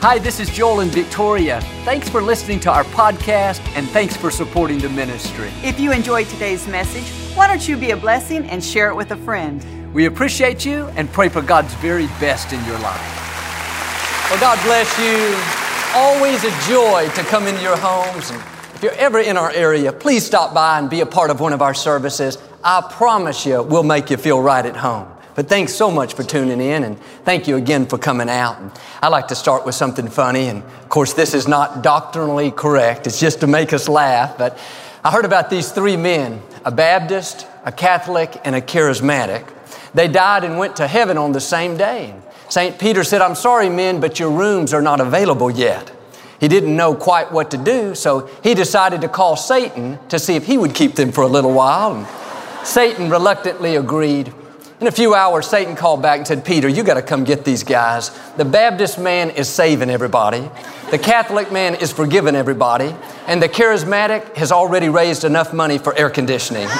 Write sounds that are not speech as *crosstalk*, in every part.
Hi, this is Joel and Victoria. Thanks for listening to our podcast and thanks for supporting the ministry. If you enjoyed today's message, why don't you be a blessing and share it with a friend? We appreciate you and pray for God's very best in your life. Well, God bless you. Always a joy to come into your homes. And if you're ever in our area, please stop by and be a part of one of our services. I promise you, we'll make you feel right at home. But thanks so much for tuning in and thank you again for coming out. And I like to start with something funny. And of course, this is not doctrinally correct. It's just to make us laugh. But I heard about these three men, a Baptist, a Catholic, and a charismatic. They died and went to heaven on the same day. St. Peter said, I'm sorry, men, but your rooms are not available yet. He didn't know quite what to do, so he decided to call Satan to see if he would keep them for a little while. And Satan reluctantly agreed. In a few hours, Satan called back and said, Peter, you got to come get these guys. The Baptist man is saving everybody. The Catholic man is forgiving everybody. And the charismatic has already raised enough money for air conditioning. *laughs*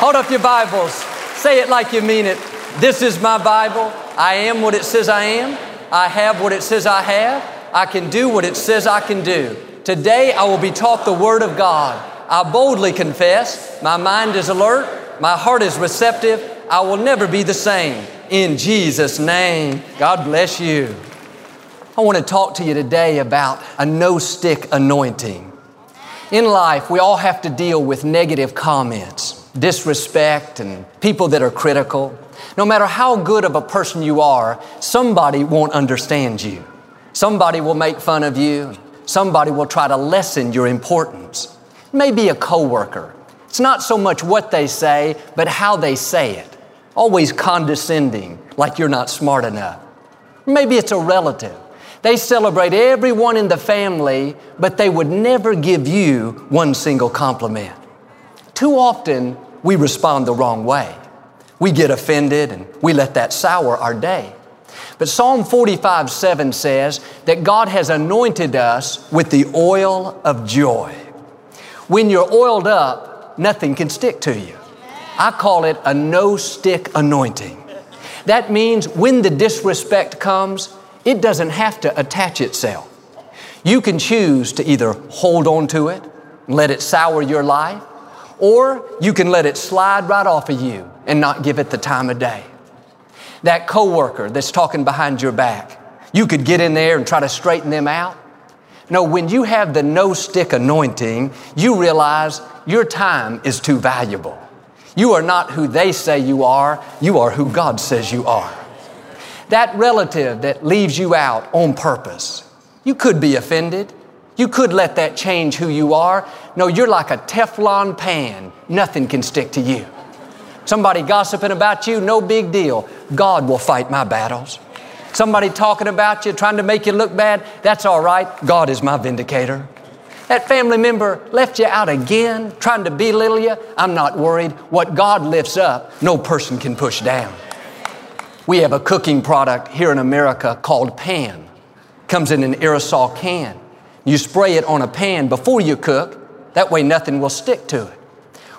Hold up your Bibles. Say it like you mean it. This is my Bible. I am what it says I am. I have what it says I have. I can do what it says I can do. Today I will be taught the Word of God. I boldly confess. My mind is alert. My heart is receptive. I will never be the same. In Jesus' name, God bless you. I want to talk to you today about a no stick anointing. In life, we all have to deal with negative comments, disrespect, and people that are critical. No matter how good of a person you are, somebody won't understand you. Somebody will make fun of you. Somebody will try to lessen your importance. Maybe a coworker it's not so much what they say, but how they say it. Always condescending, like you're not smart enough. Maybe it's a relative. They celebrate everyone in the family, but they would never give you one single compliment. Too often, we respond the wrong way. We get offended and we let that sour our day. But Psalm 45 7 says that God has anointed us with the oil of joy. When you're oiled up, nothing can stick to you. I call it a no stick anointing. That means when the disrespect comes, it doesn't have to attach itself. You can choose to either hold on to it and let it sour your life, or you can let it slide right off of you and not give it the time of day. That coworker that's talking behind your back, you could get in there and try to straighten them out. No, when you have the no stick anointing, you realize your time is too valuable. You are not who they say you are, you are who God says you are. That relative that leaves you out on purpose, you could be offended. You could let that change who you are. No, you're like a Teflon pan. Nothing can stick to you. Somebody gossiping about you, no big deal. God will fight my battles. Somebody talking about you, trying to make you look bad, that's all right. God is my vindicator. That family member left you out again, trying to belittle you. I'm not worried. What God lifts up, no person can push down. We have a cooking product here in America called Pam. Comes in an aerosol can. You spray it on a pan before you cook. That way nothing will stick to it.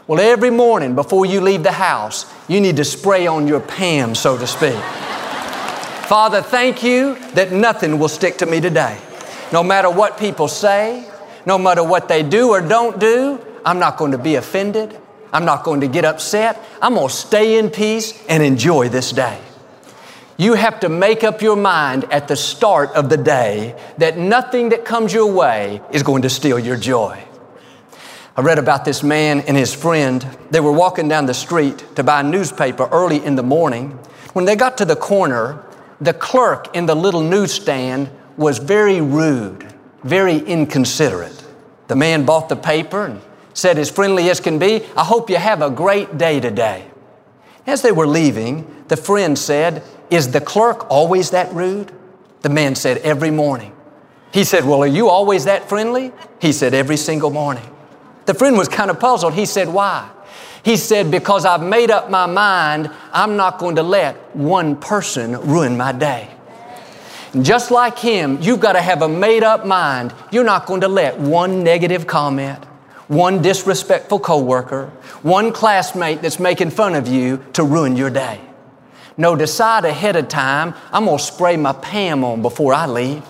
Well, every morning before you leave the house, you need to spray on your Pam, so to speak. Father, thank you that nothing will stick to me today. No matter what people say, no matter what they do or don't do, I'm not going to be offended. I'm not going to get upset. I'm going to stay in peace and enjoy this day. You have to make up your mind at the start of the day that nothing that comes your way is going to steal your joy. I read about this man and his friend. They were walking down the street to buy a newspaper early in the morning. When they got to the corner, the clerk in the little newsstand was very rude, very inconsiderate. The man bought the paper and said, as friendly as can be, I hope you have a great day today. As they were leaving, the friend said, Is the clerk always that rude? The man said, Every morning. He said, Well, are you always that friendly? He said, Every single morning. The friend was kind of puzzled. He said, Why? He said, Because I've made up my mind, I'm not going to let one person ruin my day. Just like him, you've got to have a made up mind. You're not going to let one negative comment, one disrespectful coworker, one classmate that's making fun of you to ruin your day. No, decide ahead of time, I'm gonna spray my Pam on before I leave.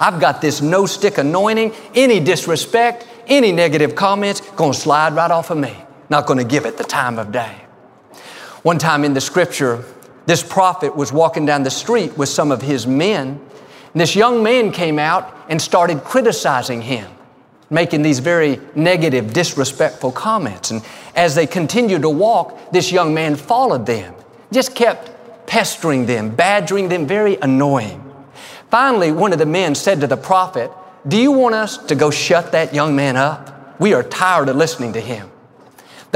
I've got this no stick anointing. Any disrespect, any negative comments, gonna slide right off of me. Not gonna give it the time of day. One time in the scripture, this prophet was walking down the street with some of his men. And this young man came out and started criticizing him, making these very negative, disrespectful comments. And as they continued to walk, this young man followed them, just kept pestering them, badgering them, very annoying. Finally, one of the men said to the prophet, Do you want us to go shut that young man up? We are tired of listening to him.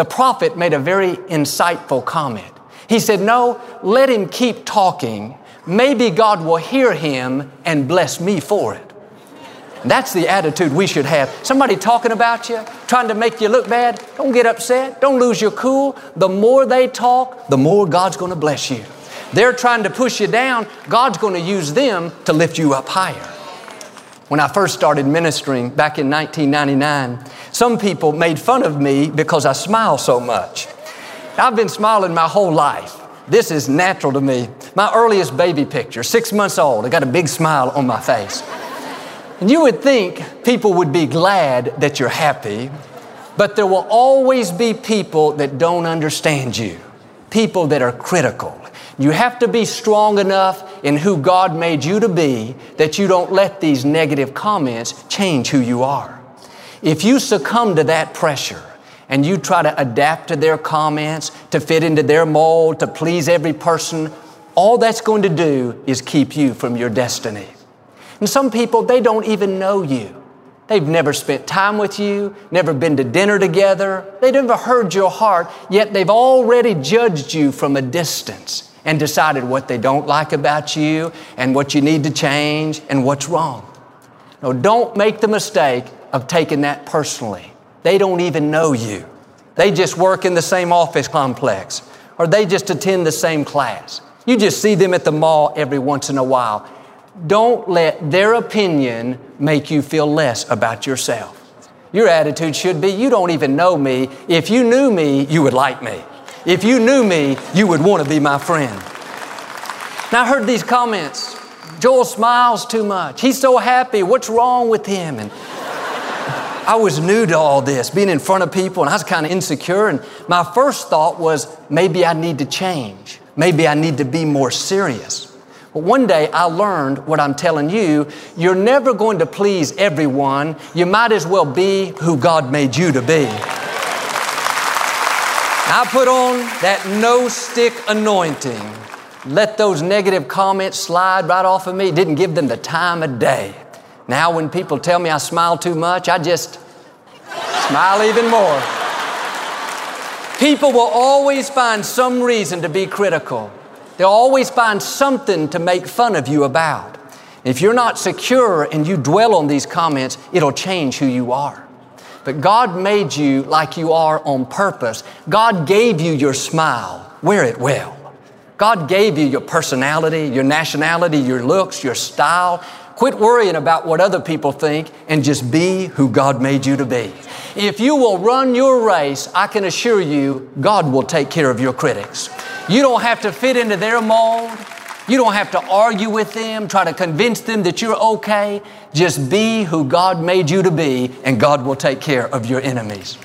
The prophet made a very insightful comment. He said, No, let him keep talking. Maybe God will hear him and bless me for it. That's the attitude we should have. Somebody talking about you, trying to make you look bad, don't get upset. Don't lose your cool. The more they talk, the more God's going to bless you. They're trying to push you down. God's going to use them to lift you up higher. When I first started ministering back in 1999, some people made fun of me because I smile so much. I've been smiling my whole life. This is natural to me. My earliest baby picture, six months old, I got a big smile on my face. And you would think people would be glad that you're happy, but there will always be people that don't understand you, people that are critical, you have to be strong enough in who God made you to be that you don't let these negative comments change who you are. If you succumb to that pressure and you try to adapt to their comments, to fit into their mold, to please every person, all that's going to do is keep you from your destiny. And some people, they don't even know you. They've never spent time with you, never been to dinner together, they've never heard your heart, yet they've already judged you from a distance and decided what they don't like about you and what you need to change and what's wrong. No, don't make the mistake of taking that personally. They don't even know you. They just work in the same office complex or they just attend the same class. You just see them at the mall every once in a while. Don't let their opinion make you feel less about yourself. Your attitude should be, you don't even know me. If you knew me, you would like me. If you knew me, you would want to be my friend. Now, I heard these comments. Joel smiles too much. He's so happy. What's wrong with him? And I was new to all this, being in front of people, and I was kind of insecure. And my first thought was maybe I need to change. Maybe I need to be more serious. But one day I learned what I'm telling you. You're never going to please everyone. You might as well be who God made you to be. I put on that no stick anointing. Let those negative comments slide right off of me. Didn't give them the time of day. Now, when people tell me I smile too much, I just smile even more. People will always find some reason to be critical. They'll always find something to make fun of you about. If you're not secure and you dwell on these comments, it'll change who you are. But God made you like you are on purpose. God gave you your smile. Wear it well. God gave you your personality, your nationality, your looks, your style. Quit worrying about what other people think and just be who God made you to be. If you will run your race, I can assure you, God will take care of your critics. You don't have to fit into their mold. You don't have to argue with them, try to convince them that you're okay. Just be who God made you to be, and God will take care of your enemies.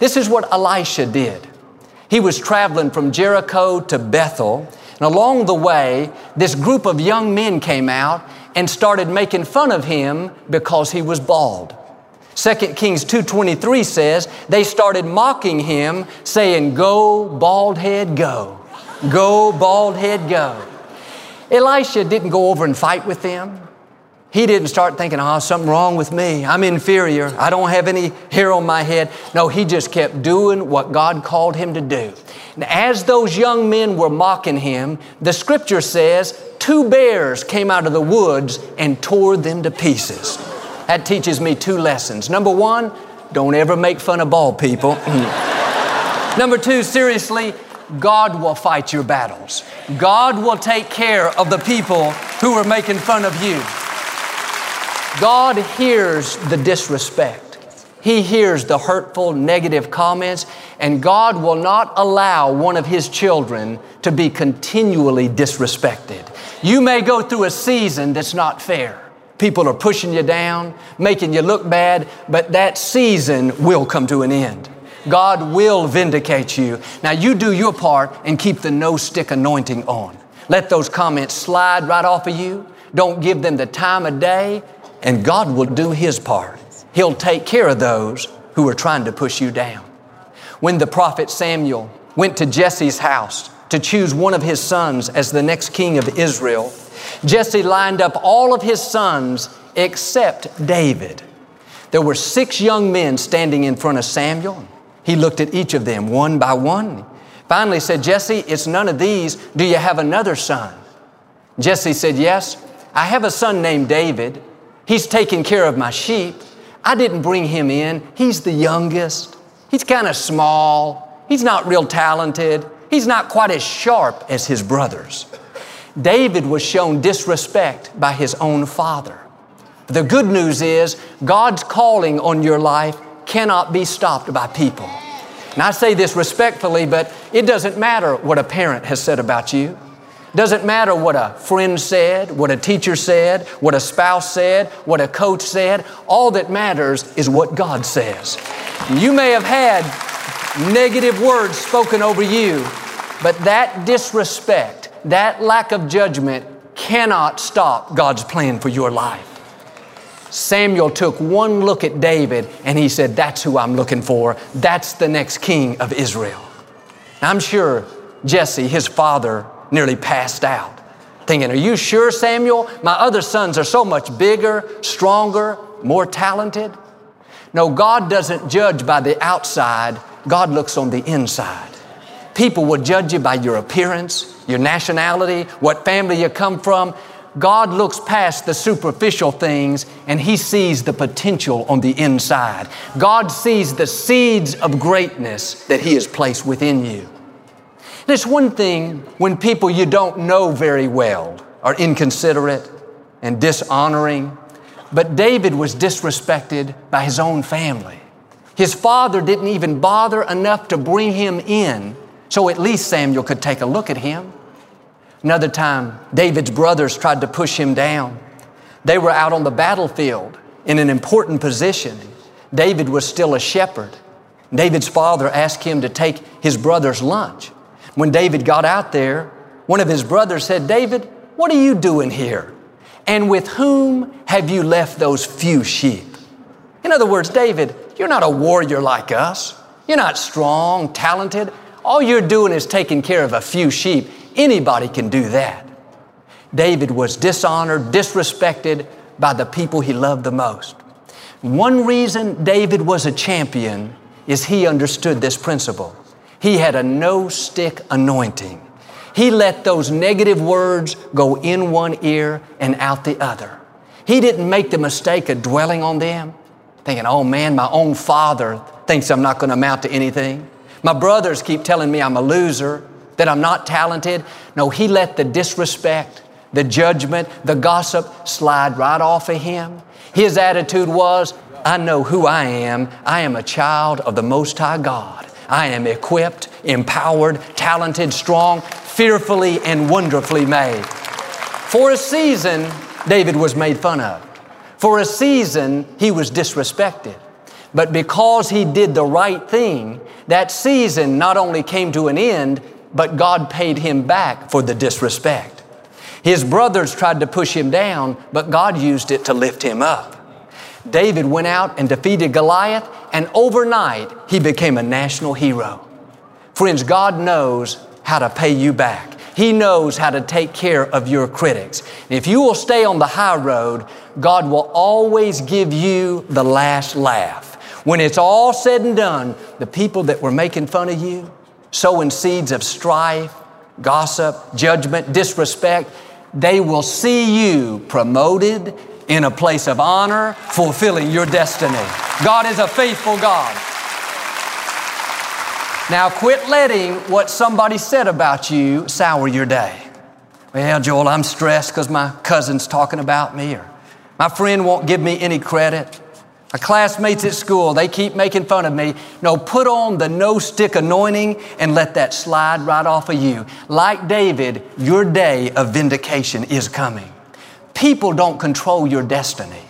This is what Elisha did. He was traveling from Jericho to Bethel, and along the way, this group of young men came out and started making fun of him because he was bald. 2 Kings 2:23 says they started mocking him saying go bald head go go bald head go Elisha didn't go over and fight with them. He didn't start thinking, oh, something wrong with me. I'm inferior. I don't have any hair on my head. No, he just kept doing what God called him to do. And as those young men were mocking him, the scripture says, two bears came out of the woods and tore them to pieces. That teaches me two lessons. Number one, don't ever make fun of bald people. *clears throat* Number two, seriously, God will fight your battles. God will take care of the people who are making fun of you. God hears the disrespect. He hears the hurtful, negative comments, and God will not allow one of His children to be continually disrespected. You may go through a season that's not fair. People are pushing you down, making you look bad, but that season will come to an end. God will vindicate you. Now you do your part and keep the no stick anointing on. Let those comments slide right off of you. Don't give them the time of day, and God will do His part. He'll take care of those who are trying to push you down. When the prophet Samuel went to Jesse's house to choose one of his sons as the next king of Israel, Jesse lined up all of his sons except David. There were six young men standing in front of Samuel. He looked at each of them one by one. Finally said, Jesse, it's none of these. Do you have another son? Jesse said, Yes, I have a son named David. He's taking care of my sheep. I didn't bring him in. He's the youngest. He's kind of small. He's not real talented. He's not quite as sharp as his brothers. David was shown disrespect by his own father. The good news is God's calling on your life cannot be stopped by people. And I say this respectfully, but it doesn't matter what a parent has said about you. Doesn't matter what a friend said, what a teacher said, what a spouse said, what a coach said. All that matters is what God says. You may have had negative words spoken over you, but that disrespect, that lack of judgment cannot stop God's plan for your life. Samuel took one look at David and he said, That's who I'm looking for. That's the next king of Israel. I'm sure Jesse, his father, nearly passed out, thinking, Are you sure, Samuel? My other sons are so much bigger, stronger, more talented. No, God doesn't judge by the outside, God looks on the inside. People will judge you by your appearance, your nationality, what family you come from. God looks past the superficial things and He sees the potential on the inside. God sees the seeds of greatness that He has placed within you. It's one thing when people you don't know very well are inconsiderate and dishonoring, but David was disrespected by his own family. His father didn't even bother enough to bring him in, so at least Samuel could take a look at him. Another time, David's brothers tried to push him down. They were out on the battlefield in an important position. David was still a shepherd. David's father asked him to take his brother's lunch. When David got out there, one of his brothers said, David, what are you doing here? And with whom have you left those few sheep? In other words, David, you're not a warrior like us. You're not strong, talented. All you're doing is taking care of a few sheep. Anybody can do that. David was dishonored, disrespected by the people he loved the most. One reason David was a champion is he understood this principle. He had a no stick anointing. He let those negative words go in one ear and out the other. He didn't make the mistake of dwelling on them, thinking, oh man, my own father thinks I'm not going to amount to anything. My brothers keep telling me I'm a loser, that I'm not talented. No, he let the disrespect, the judgment, the gossip slide right off of him. His attitude was, I know who I am. I am a child of the Most High God. I am equipped, empowered, talented, strong, fearfully and wonderfully made. For a season, David was made fun of. For a season, he was disrespected. But because he did the right thing, that season not only came to an end, but God paid him back for the disrespect. His brothers tried to push him down, but God used it to lift him up. David went out and defeated Goliath, and overnight he became a national hero. Friends, God knows how to pay you back. He knows how to take care of your critics. If you will stay on the high road, God will always give you the last laugh. When it's all said and done, the people that were making fun of you, sowing seeds of strife, gossip, judgment, disrespect, they will see you promoted in a place of honor, fulfilling your destiny. God is a faithful God. Now, quit letting what somebody said about you sour your day. Well, Joel, I'm stressed because my cousin's talking about me, or my friend won't give me any credit. My classmates at school, they keep making fun of me. No, put on the no stick anointing and let that slide right off of you. Like David, your day of vindication is coming. People don't control your destiny.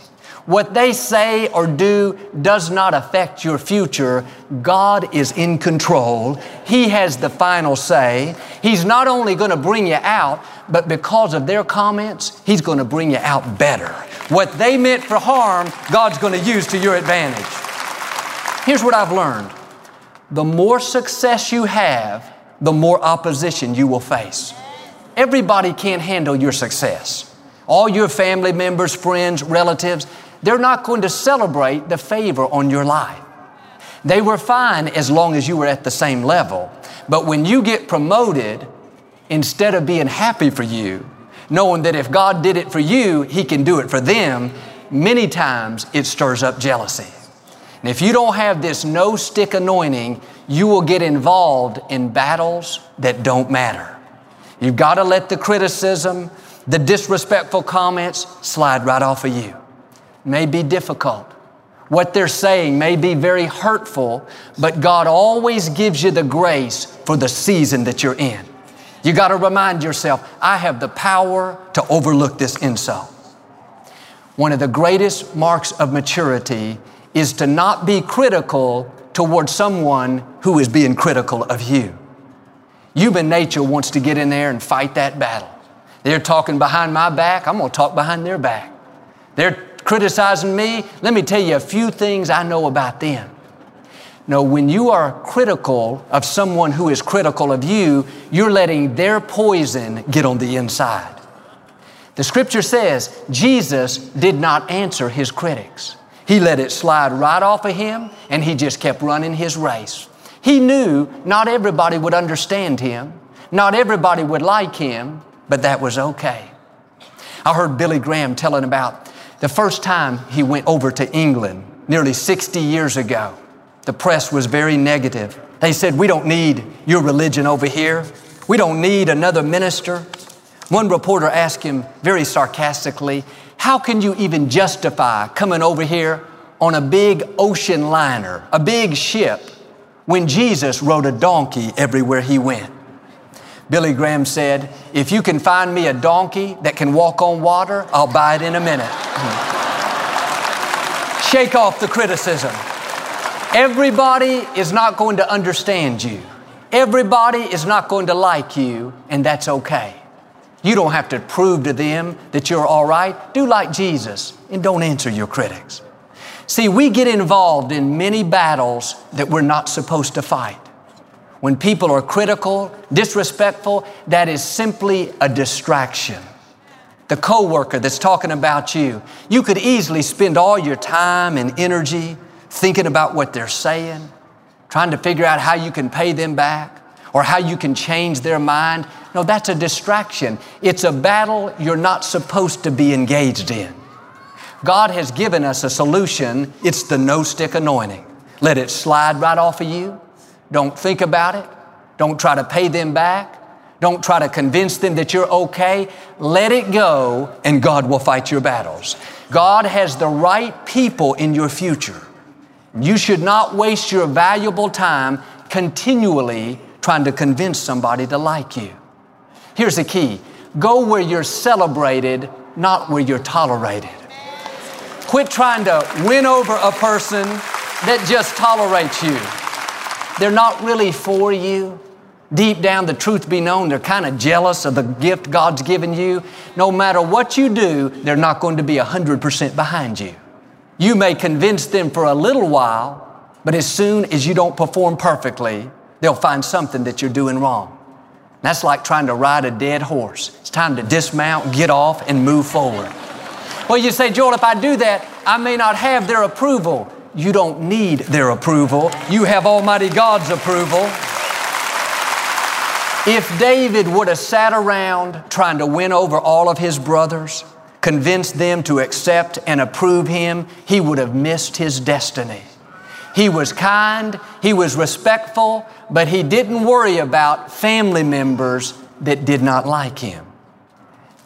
What they say or do does not affect your future. God is in control. He has the final say. He's not only going to bring you out, but because of their comments, He's going to bring you out better. What they meant for harm, God's going to use to your advantage. Here's what I've learned the more success you have, the more opposition you will face. Everybody can't handle your success. All your family members, friends, relatives, they're not going to celebrate the favor on your life. They were fine as long as you were at the same level. But when you get promoted, instead of being happy for you, knowing that if God did it for you, He can do it for them, many times it stirs up jealousy. And if you don't have this no stick anointing, you will get involved in battles that don't matter. You've got to let the criticism, the disrespectful comments slide right off of you may be difficult. What they're saying may be very hurtful, but God always gives you the grace for the season that you're in. You got to remind yourself, I have the power to overlook this insult. One of the greatest marks of maturity is to not be critical towards someone who is being critical of you. Human nature wants to get in there and fight that battle. They're talking behind my back, I'm going to talk behind their back. They're criticizing me, let me tell you a few things I know about them. No, when you are critical of someone who is critical of you, you're letting their poison get on the inside. The scripture says Jesus did not answer his critics. He let it slide right off of him and he just kept running his race. He knew not everybody would understand him, not everybody would like him, but that was okay. I heard Billy Graham telling about the first time he went over to England, nearly 60 years ago, the press was very negative. They said, We don't need your religion over here. We don't need another minister. One reporter asked him very sarcastically, How can you even justify coming over here on a big ocean liner, a big ship, when Jesus rode a donkey everywhere he went? Billy Graham said, If you can find me a donkey that can walk on water, I'll buy it in a minute. *laughs* Shake off the criticism. Everybody is not going to understand you. Everybody is not going to like you, and that's okay. You don't have to prove to them that you're all right. Do like Jesus and don't answer your critics. See, we get involved in many battles that we're not supposed to fight. When people are critical, disrespectful, that is simply a distraction. The coworker that's talking about you, you could easily spend all your time and energy thinking about what they're saying, trying to figure out how you can pay them back or how you can change their mind. No, that's a distraction. It's a battle you're not supposed to be engaged in. God has given us a solution. It's the no stick anointing. Let it slide right off of you. Don't think about it. Don't try to pay them back. Don't try to convince them that you're okay. Let it go, and God will fight your battles. God has the right people in your future. You should not waste your valuable time continually trying to convince somebody to like you. Here's the key go where you're celebrated, not where you're tolerated. Quit trying to win over a person that just tolerates you. They're not really for you. Deep down, the truth be known, they're kind of jealous of the gift God's given you. No matter what you do, they're not going to be 100% behind you. You may convince them for a little while, but as soon as you don't perform perfectly, they'll find something that you're doing wrong. That's like trying to ride a dead horse. It's time to dismount, get off, and move forward. Well, you say, Joel, if I do that, I may not have their approval you don't need their approval. You have Almighty God's approval. If David would have sat around trying to win over all of his brothers, convince them to accept and approve him, he would have missed his destiny. He was kind, he was respectful, but he didn't worry about family members that did not like him.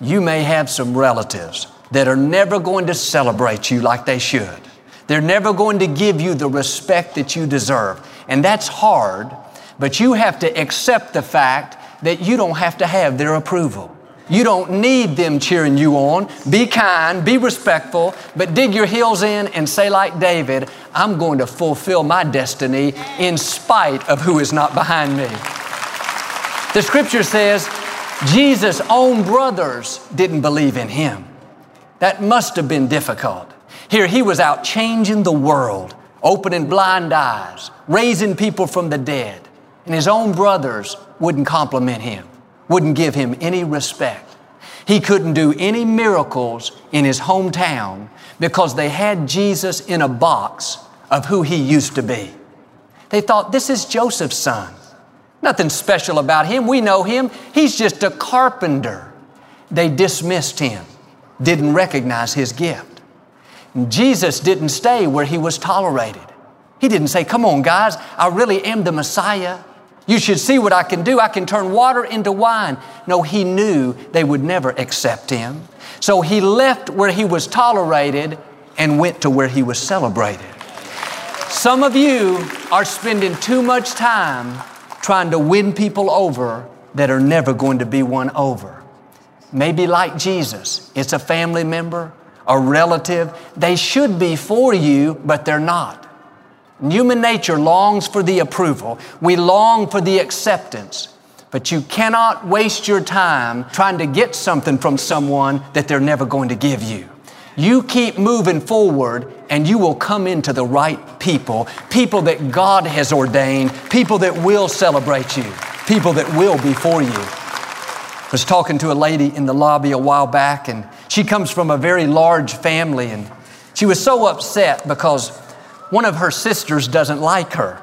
You may have some relatives that are never going to celebrate you like they should. They're never going to give you the respect that you deserve. And that's hard, but you have to accept the fact that you don't have to have their approval. You don't need them cheering you on. Be kind, be respectful, but dig your heels in and say, like David, I'm going to fulfill my destiny in spite of who is not behind me. The scripture says Jesus' own brothers didn't believe in him. That must have been difficult. Here he was out changing the world, opening blind eyes, raising people from the dead, and his own brothers wouldn't compliment him wouldn't give him any respect. He couldn't do any miracles in his hometown because they had Jesus in a box of who he used to be. They thought, this is Joseph's son. Nothing special about him. We know him. He's just a carpenter. They dismissed him, didn't recognize his gift. And Jesus didn't stay where he was tolerated. He didn't say, Come on, guys, I really am the Messiah. You should see what I can do. I can turn water into wine. No, he knew they would never accept him. So he left where he was tolerated and went to where he was celebrated. Some of you are spending too much time trying to win people over that are never going to be won over. Maybe like Jesus, it's a family member, a relative. They should be for you, but they're not. Human nature longs for the approval. We long for the acceptance. But you cannot waste your time trying to get something from someone that they're never going to give you. You keep moving forward and you will come into the right people, people that God has ordained, people that will celebrate you, people that will be for you. I was talking to a lady in the lobby a while back and she comes from a very large family and she was so upset because one of her sisters doesn't like her.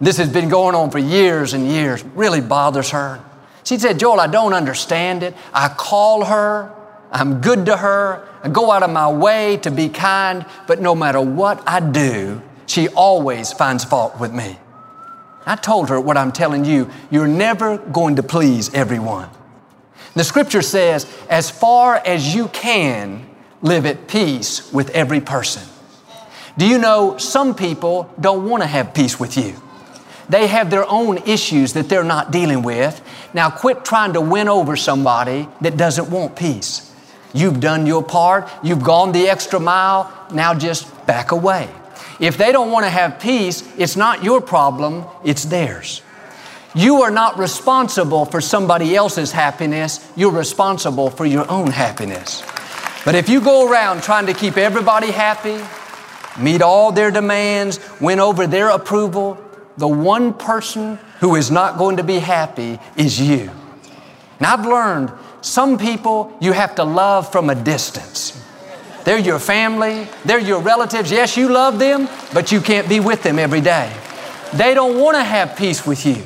This has been going on for years and years, really bothers her. She said, Joel, I don't understand it. I call her, I'm good to her, I go out of my way to be kind, but no matter what I do, she always finds fault with me. I told her what I'm telling you, you're never going to please everyone. The scripture says, as far as you can, live at peace with every person. Do you know some people don't want to have peace with you? They have their own issues that they're not dealing with. Now quit trying to win over somebody that doesn't want peace. You've done your part, you've gone the extra mile, now just back away. If they don't want to have peace, it's not your problem, it's theirs. You are not responsible for somebody else's happiness, you're responsible for your own happiness. But if you go around trying to keep everybody happy, meet all their demands, win over their approval, the one person who is not going to be happy is you. And I've learned some people you have to love from a distance. They're your family, they're your relatives. Yes, you love them, but you can't be with them every day. They don't want to have peace with you.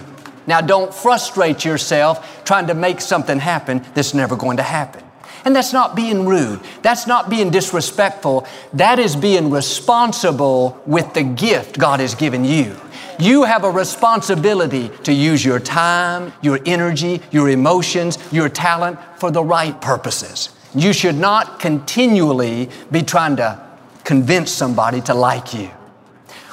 Now, don't frustrate yourself trying to make something happen that's never going to happen. And that's not being rude. That's not being disrespectful. That is being responsible with the gift God has given you. You have a responsibility to use your time, your energy, your emotions, your talent for the right purposes. You should not continually be trying to convince somebody to like you.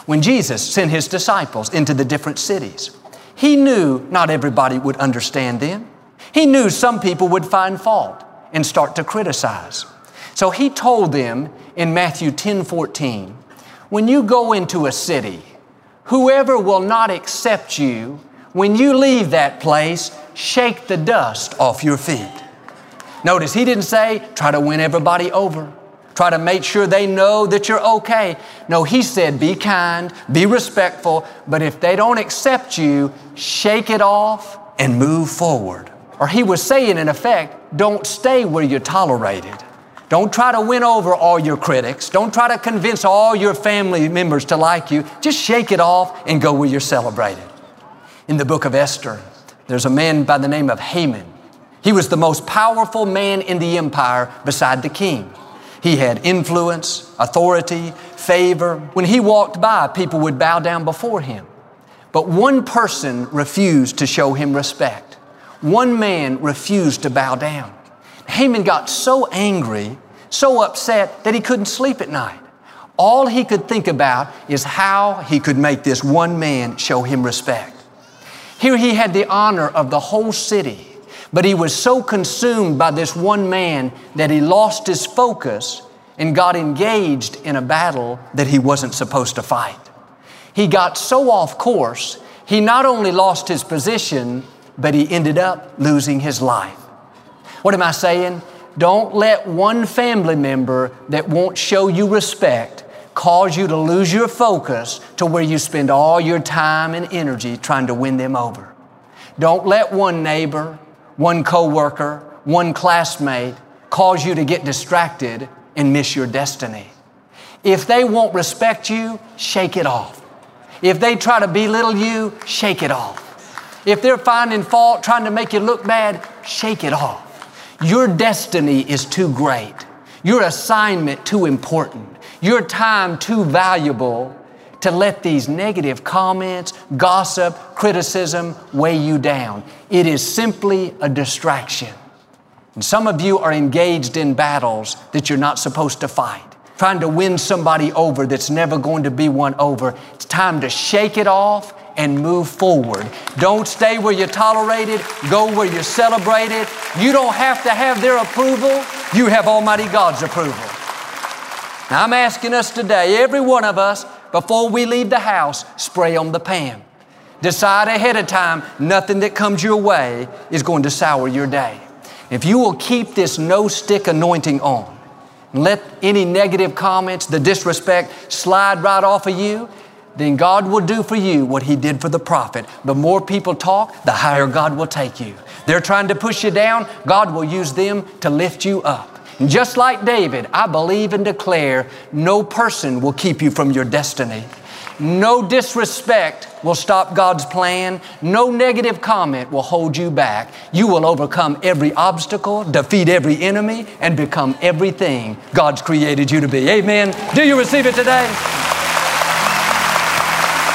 When Jesus sent his disciples into the different cities, he knew not everybody would understand them. He knew some people would find fault and start to criticize. So he told them in Matthew 10 14, when you go into a city, whoever will not accept you, when you leave that place, shake the dust off your feet. Notice he didn't say, try to win everybody over. Try to make sure they know that you're okay. No, he said, be kind, be respectful, but if they don't accept you, shake it off and move forward. Or he was saying, in effect, don't stay where you're tolerated. Don't try to win over all your critics. Don't try to convince all your family members to like you. Just shake it off and go where you're celebrated. In the book of Esther, there's a man by the name of Haman. He was the most powerful man in the empire beside the king. He had influence, authority, favor. When he walked by, people would bow down before him. But one person refused to show him respect. One man refused to bow down. Haman got so angry, so upset that he couldn't sleep at night. All he could think about is how he could make this one man show him respect. Here he had the honor of the whole city, but he was so consumed by this one man that he lost his focus and got engaged in a battle that he wasn't supposed to fight. He got so off course, he not only lost his position, but he ended up losing his life. What am I saying? Don't let one family member that won't show you respect cause you to lose your focus to where you spend all your time and energy trying to win them over. Don't let one neighbor, one coworker, one classmate cause you to get distracted and miss your destiny. If they won't respect you, shake it off. If they try to belittle you, shake it off. If they're finding fault, trying to make you look bad, shake it off. Your destiny is too great. Your assignment too important. Your time too valuable to let these negative comments, gossip, criticism weigh you down. It is simply a distraction. And some of you are engaged in battles that you're not supposed to fight, trying to win somebody over that's never going to be won over. It's time to shake it off and move forward. Don't stay where you're tolerated, go where you're celebrated. You don't have to have their approval, you have Almighty God's approval. Now, I'm asking us today, every one of us, before we leave the house, spray on the Pam. Decide ahead of time, nothing that comes your way is going to sour your day. If you will keep this no stick anointing on, let any negative comments, the disrespect slide right off of you, then God will do for you what He did for the prophet. The more people talk, the higher God will take you. They're trying to push you down, God will use them to lift you up. And just like David, I believe and declare no person will keep you from your destiny. No disrespect will stop God's plan. No negative comment will hold you back. You will overcome every obstacle, defeat every enemy, and become everything God's created you to be. Amen. Do you receive it today?